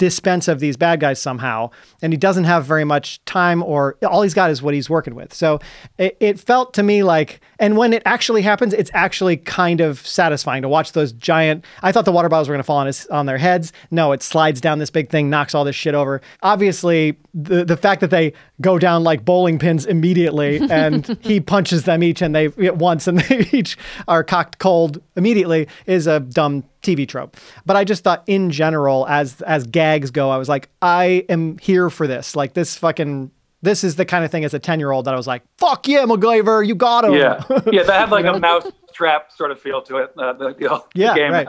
dispense of these bad guys somehow and he doesn't have very much time or all he's got is what he's working with. So it, it felt to me like and when it actually happens it's actually kind of satisfying to watch those giant i thought the water bottles were going to fall on his on their heads no it slides down this big thing knocks all this shit over obviously the the fact that they go down like bowling pins immediately and he punches them each and they at once and they each are cocked cold immediately is a dumb TV trope. But I just thought in general, as as gags go, I was like, I am here for this. Like this fucking this is the kind of thing as a 10 year old that I was like, fuck yeah, MacGyver, you got him. Yeah. Yeah. That had like a mouse trap sort of feel to it. Uh, the, Yeah, game. right.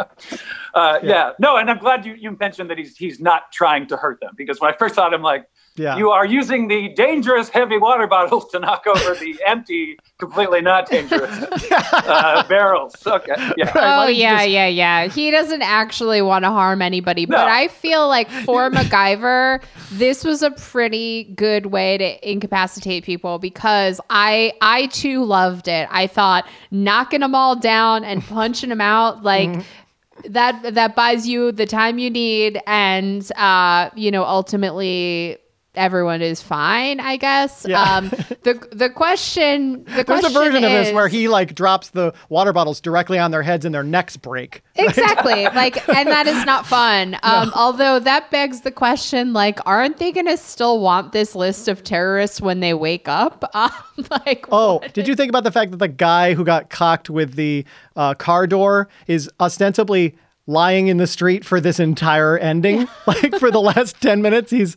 Uh, yeah. No, and I'm glad you, you mentioned that he's he's not trying to hurt them because when I first saw it, I'm like, Yeah. you are using the dangerous heavy water bottles to knock over the empty, completely not dangerous uh, barrels. Okay. Yeah. Oh yeah, just- yeah, yeah. He doesn't actually want to harm anybody, No. but I feel like for MacGyver, this was a pretty good way to incapacitate people because I I too loved it. I thought knocking them all down and punching them out like Mm-hmm. that that buys you the time you need and uh you know ultimately everyone is fine i guess Yeah. um the the question the There's a question version of this where he like drops the water bottles directly on their heads and their necks break. exactly like and that is not fun um although that begs the question like aren't they gonna still want this list of terrorists when they wake up um, like Oh, did you think about the fact that the guy who got cocked with the uh, car door is ostensibly lying in the street for this entire ending? like for the last 10 minutes, he's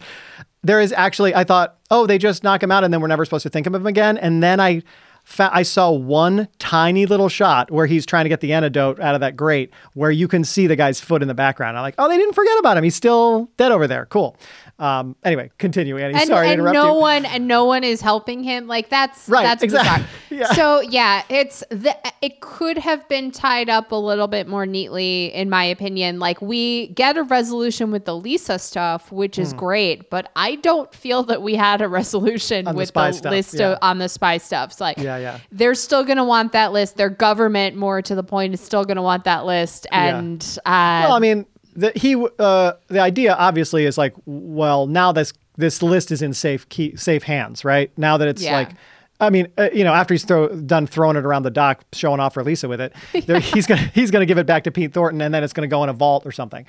there is actually I thought, oh, they just knock him out and then we're never supposed to think of him again. And then I fa- I saw one tiny little shot where he's trying to get the antidote out of that grate, where you can see the guy's foot in the background. I'm like, oh, they didn't forget about him. He's still dead over there. Cool. Um, anyway, continue, Annie. and, Sorry to and interrupt no you. one and no one is helping him like that's Right, that's exactly. Yeah. so yeah it's the it could have been tied up a little bit more neatly in my opinion like we get a resolution with the lisa stuff which is great but i don't feel that we had a resolution Hmm. On the with spy the stuff, list yeah. of, on the spy stuff it's like Yeah, yeah. they're still going to want that list their government more to the point is still going to want that list Yeah. and uh Well, I mean, the, he uh, the idea obviously is like, well, now this this list is in safe key, safe hands, right? Now that it's Yeah. like. I mean, uh, you know, after he's throw, done throwing it around the dock, showing off for Lisa with it, there, he's gonna he's gonna give it back to Pete Thornton, and then it's gonna go in a vault or something.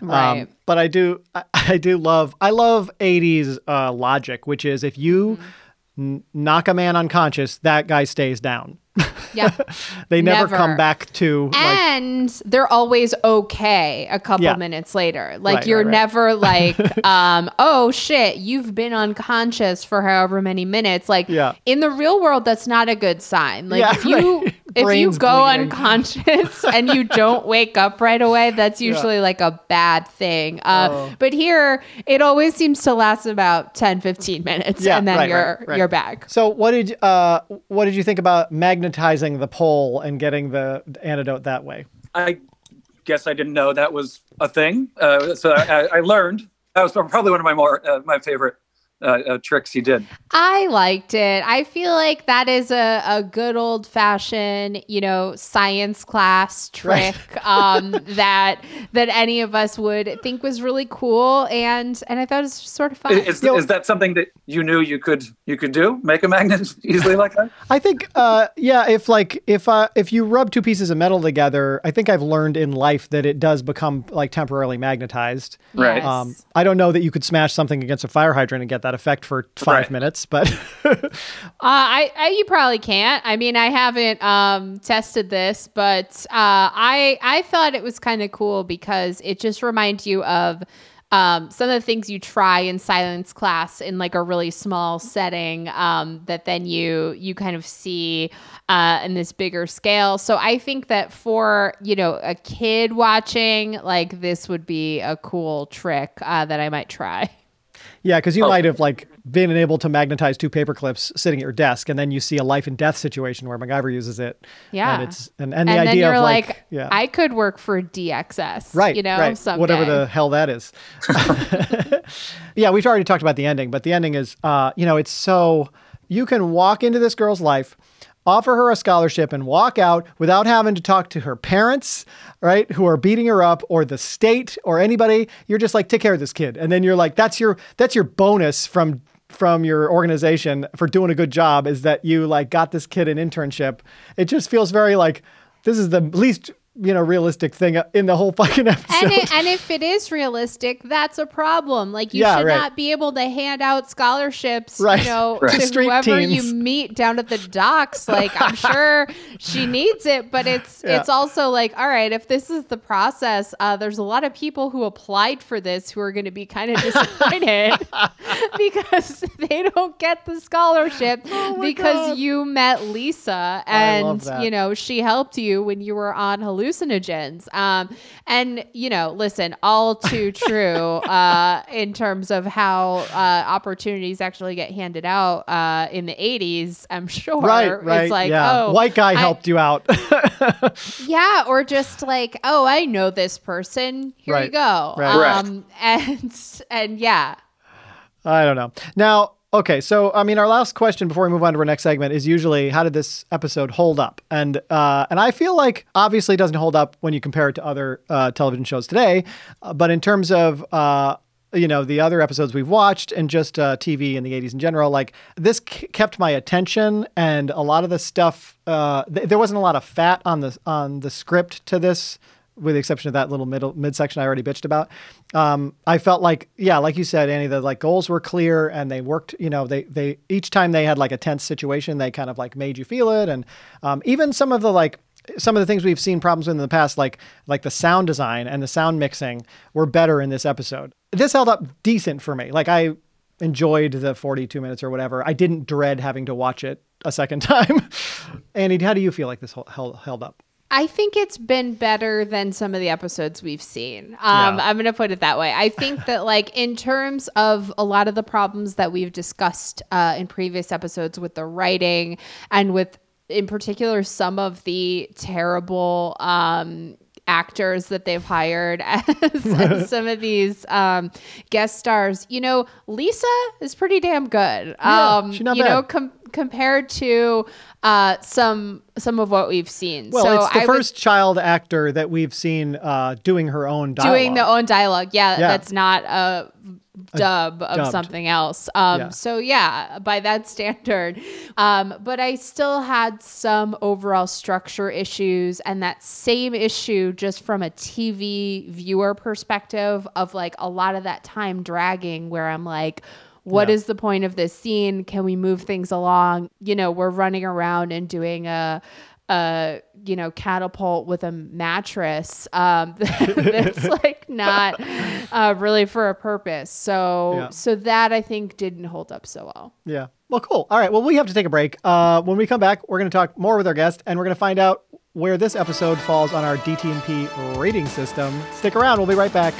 Um, Right. but I do, I, I do love, I love '80s uh, logic, which is if you Mm-hmm. Knock a man unconscious, that guy stays down. yeah they never, come back to like, and they're always okay a couple Yeah. minutes later like Right, you're right, right. never like um oh shit you've been unconscious for however many minutes like Yeah. in the real world that's not a good sign like Yeah, if you if you go bleeding. unconscious and you don't wake up right away that's usually like a bad thing uh Oh. but here it always seems to last about 10 15 minutes Yeah, and then you're you're back So what did uh what did you think about magnetizing the pole and getting the antidote that way? I guess I didn't know that was a thing. Uh, so I, I learned. That was probably one of my more uh, my favorite uh, uh, tricks he did. I liked it. I feel like that is a, a good old fashioned, you know, science class trick um, that that any of us would think was really cool, and and I thought it was sort of fun. Is, Yo- is that something that you knew you could you could do? Make a magnet easily like that? I think uh yeah, if like if uh if you rub two pieces of metal together, I think I've learned in life that it does become like temporarily magnetized. Right. Um, I don't know that you could smash something against a fire hydrant and get that effect for five Right. minutes, but Uh, I, I you probably can't. I mean, I haven't um, tested this, but uh, I I thought it was kind of cool because it just reminds you of um, some of the things you try in silence class in like a really small setting um, that then you you kind of see uh, in this bigger scale. So I think that for you know a kid watching, like this would be a cool trick uh, that I might try. yeah, because you Oh. might have like been able to magnetize two paper clips sitting at your desk, and then you see a life and death situation where MacGyver uses it. Yeah. and it's and, and the and then idea you're of like, like, yeah, I could work for DXS, right You know, right someday. whatever the hell that is yeah we've already talked about the ending but the ending is uh you know it's so you can walk into this girl's life offer her a scholarship and walk out without having to talk to her parents right who are beating her up or the state or anybody. You're just like take care of this kid. And then you're like that's your that's your bonus from from your organization for doing a good job is that you like got this kid an internship. It just feels very like this is the least you know realistic thing in the whole fucking episode and, it, and if it is realistic, that's a problem. Like you Yeah, should right. not be able to hand out scholarships, Right. you know, Right. to To street whoever teens. you meet down at the docks. Like I'm sure she needs it, but it's Yeah. it's also like, all right, if this is the process, uh, there's a lot of people who applied for this who are going to be kind of disappointed because they don't get the scholarship because Oh God. you met Lisa and you know she helped you when you were on hallucinogens. Um, and you know, listen, all too true uh, in terms of how uh, opportunities actually get handed out uh, in the '80s. I'm sure, right right It's like, yeah oh, white guy I- helped you out yeah, or just like, oh, I know this person. Here you go. Right. Right. Um, and and yeah, I don't know. Now, okay, so I mean, our last question before we move on to our next segment is usually how did this episode hold up? And uh, and I feel like obviously it doesn't hold up when you compare it to other uh, television shows today, uh, but in terms of uh, you know the other episodes we've watched and just uh, TV in the 80s in general, like this k- kept my attention, and a lot of the stuff uh, th- there wasn't a lot of fat on the on the script to this with the exception of that little middle midsection I already bitched about. Um, I felt like, yeah, like you said, Annie, the like goals were clear and they worked. You know, they they each time they had like a tense situation, they kind of like made you feel it, and um, even some of the like some of the things we've seen problems with in the past, like like the sound design and the sound mixing, were better in this episode. This held up decent for me. Like I enjoyed the 42 minutes or whatever. I didn't dread having to watch it a second time. Annie, how do you feel like this held, held up? I think it's been better than some of the episodes we've seen. Um, Yeah. I'm going to put it that way. I think that, like, in terms of a lot of the problems that we've discussed uh, in previous episodes with the writing and with, in particular, some of the terrible um, actors that they've hired as, as some of these um, guest stars, you know, Lisa is pretty damn good. Yeah, um, she's not you know, bad. com- compared to uh, some some of what we've seen. Well, so it's the I would- first child actor that we've seen uh, doing her own dialogue. doing the own dialogue. Yeah, Yeah. that's not a dub of dubbed. something else. Um, Yeah. So yeah, by that standard. Um, but I still had some overall structure issues, and that same issue just from a TV viewer perspective of like a lot of that time dragging, where I'm like. What is Yeah. the point of this scene? Can we move things along? You know, we're running around and doing a a you know catapult with a mattress um that's like not uh really for a purpose so Yeah. so that i think didn't hold up so well Yeah. Well, cool. All right. Well, we have to take a break. Uh, when we come back, we're going to talk more with our guest, and we're going to find out where this episode falls on our DTNP rating system. Stick around. We'll be right back.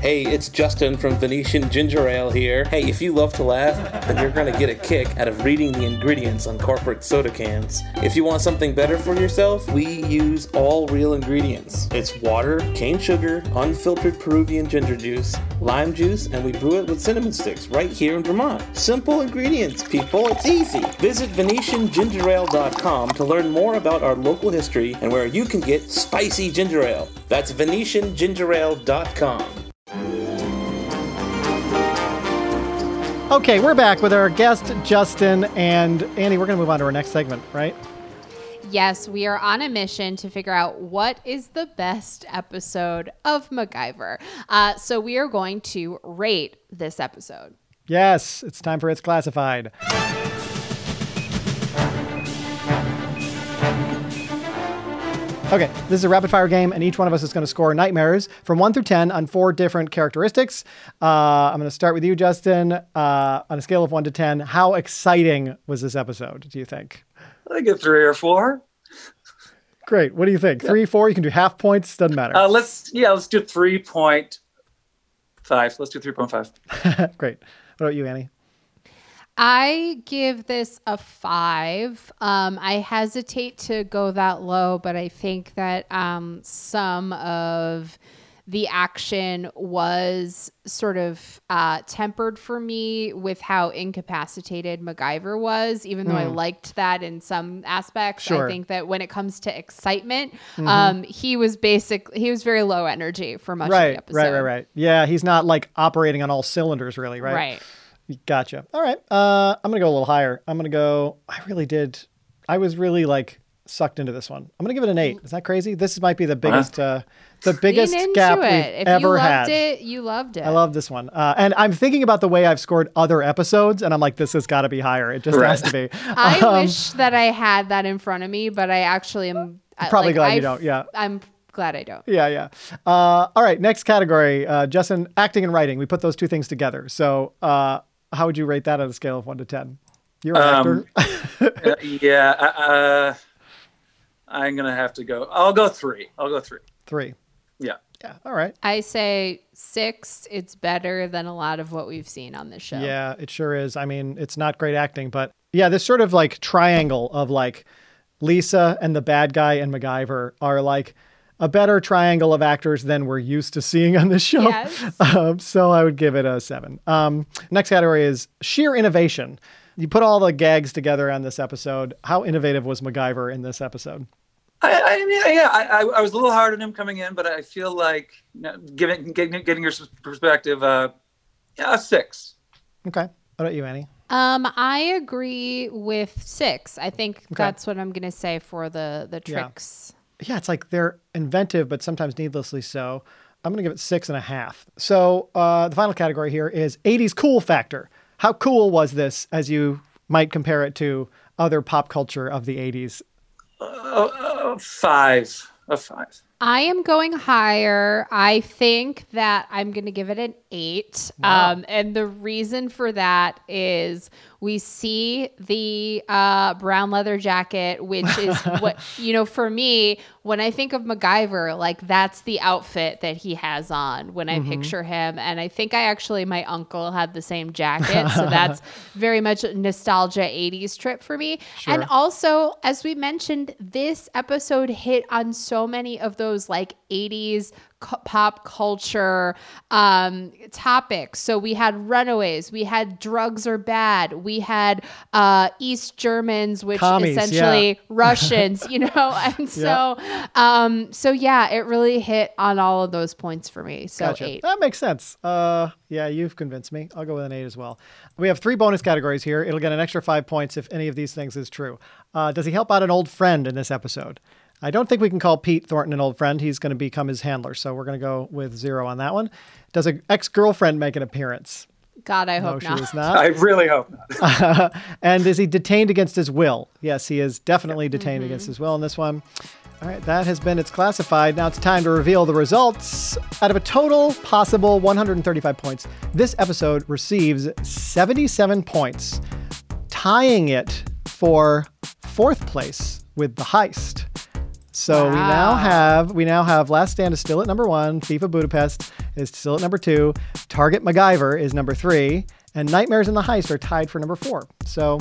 Hey, it's Justin from Venetian Ginger Ale here. Hey, if you love to laugh, then you're gonna get a kick out of reading the ingredients on corporate soda cans. If you want something better for yourself, we use all real ingredients. It's water, cane sugar, unfiltered Peruvian ginger juice, lime juice, and we brew it with cinnamon sticks right here in Vermont. Simple ingredients, people. It's easy. Visit VenetianGingerAle.com to learn more about our local history and where you can get spicy ginger ale. That's VenetianGingerAle.com. Okay, we're back with our guest, Justin. And Annie, we're going to move on to our next segment, right? yes we are on a mission to figure out what is the best episode of macgyver uh so we are going to rate this episode Yes, it's time for It's Classified. Okay, this is a rapid fire game, and each one of us is going to score nightmares from 1 through 10 on four different characteristics. Uh, I'm going to start with you, Justin. Uh, on a scale of 1 to 10, how exciting was this episode, do you think? I think a three or four. Great. What do you think? Three, four? You can do half points, doesn't matter. Uh, let's yeah, let's do three point five. Let's do three point five. Great. What about you, Annie? I give this a five. Um, I hesitate to go that low, but I think that um, some of the action was sort of uh, tempered for me with how incapacitated MacGyver was, even though I liked that in some aspects. Hmm. Sure. Mm-hmm. I think that when it comes to excitement, um, he was basically He was very low energy for much of the Right, episode. right, right, right. Yeah, he's not like operating on all cylinders, really, right? Right. Gotcha. All right. Uh, I'm gonna go a little higher. I'm gonna go. I really did. I was really like sucked into this one. I'm gonna give it an eight. Is that crazy? This might be the biggest, uh, the biggest gap it. we've If ever you loved had. it, you loved it. I love this one. Uh, and I'm thinking about the way I've scored other episodes, and I'm like, this has got to be higher. It just has to be. I Um, wish that I had that in front of me, but I actually am Probably like, glad you I've- don't, yeah. I'm glad I don't. Yeah, yeah. Uh, all right, next category. Uh, Justin, acting and writing. We put those two things together. So, uh, how would you rate that on a scale of one to ten? You're an Um, actor. Uh, yeah, uh, I'm gonna have to go. I'll go three. I'll go three. Three. Yeah. Yeah. All right. I say six. It's better than a lot of what we've seen on this show. Yeah, it sure is. I mean, it's not great acting, but yeah, this sort of like triangle of like Lisa and the bad guy and MacGyver are like a better triangle of actors than we're used to seeing on this show. Yes. Um, so I would give it a seven. Um, next category is sheer innovation. You put all the gags together on this episode. How innovative was MacGyver in this episode? I, I mean, yeah, I, I, I was a little hard on him coming in, but I feel like you know, giving getting, getting your perspective, uh, yeah, a six. Okay. What about you, Annie? Um, I agree with six. I think that's what I'm gonna say for the the Yeah. tricks. Yeah, it's like they're inventive, but sometimes needlessly so. I'm going to give it six and a half. So uh, the final category here is 80s cool factor. How cool was this as you might compare it to other pop culture of the 80s? Uh, uh, five. A five. I am going higher. I think that I'm going to give it an eight. Um, and the reason for that is we see the uh, brown leather jacket, which is what, you know, for me, when I think of MacGyver, like that's the outfit that he has on when I picture him. And I think I actually, my uncle had the same jacket. So that's very much a nostalgia 80s trip for me. And also, as we mentioned, this episode hit on so many of those like 80s cu- pop culture um, topics. So we had runaways, we had drugs are bad, we had uh, East Germans, which Commies, essentially yeah. Russians, you know, and so um, so yeah, it really hit on all of those points for me. So Gotcha. eight. That makes sense. Uh, yeah, you've convinced me. I'll go with an eight as well. We have three bonus categories here. It'll get an extra five points if any of these things is true. Uh, does he help out an old friend in this episode? I don't think we can call Pete Thornton an old friend. He's going to become his handler, so we're going to go with zero on that one. Does an ex girlfriend make an appearance? God, I No, hope she not. does not. I really hope not. and is he detained against his will? Yes, he is definitely detained against mm-hmm. his will in this one. All right, that has been it's classified. Now it's time to reveal the results. Out of a total possible 135 points, this episode receives 77 points, tying it for fourth place with the heist. So we now have we now have Last Stand is still at number one, Thief of Budapest is still at number two, Target MacGyver is number three, and Nightmares in the Heist are tied for number four. So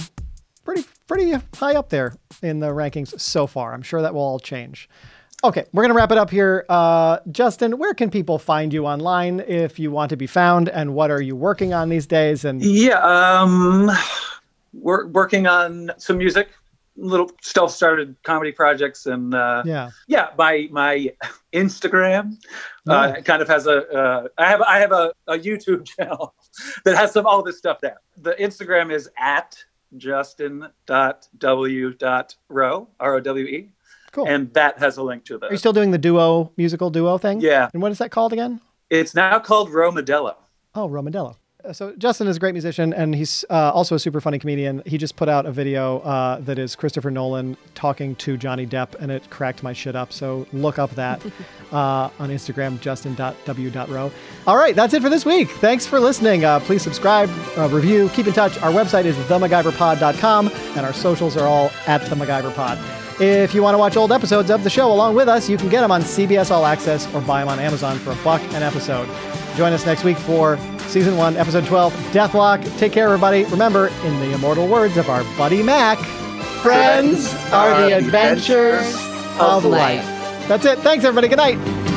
pretty pretty high up there in the rankings so far. I'm sure that will all change. Okay, we're gonna wrap it up here. Uh, Justin, where can people find you online if you want to be found, and what are you working on these days? And Yeah, um, we're working on some music, little self-started comedy projects, and uh, yeah, yeah, my my Instagram uh, kind of has a. Uh, I have I have a, a YouTube channel that has some all this stuff there. The Instagram is at justin.w.rowe r o w e, cool. and that has a link to are you still doing the duo musical duo thing? Yeah, And what is that called again? it's now called Row Modelo. Oh, Romadello. Uh, So Justin is a great musician, and he's uh, also a super funny comedian. He just put out a video uh, that is Christopher Nolan talking to Johnny Depp, and it cracked my shit up. So look up that uh, on Instagram, justin.w.rowe. All right, that's it for this week. Thanks for listening. Uh, please subscribe, uh, review, keep in touch. Our website is themacgyverpod.com, and our socials are all at the MacGyver If you want to watch old episodes of the show along with us, you can get them on CBS All Access or buy them on Amazon for a buck an episode. Join us next week for season one, episode 12, Deathlock. Take care, everybody. Remember, in the immortal words of our buddy Mac, friends are the adventures of life. That's it. Thanks, everybody. Good night.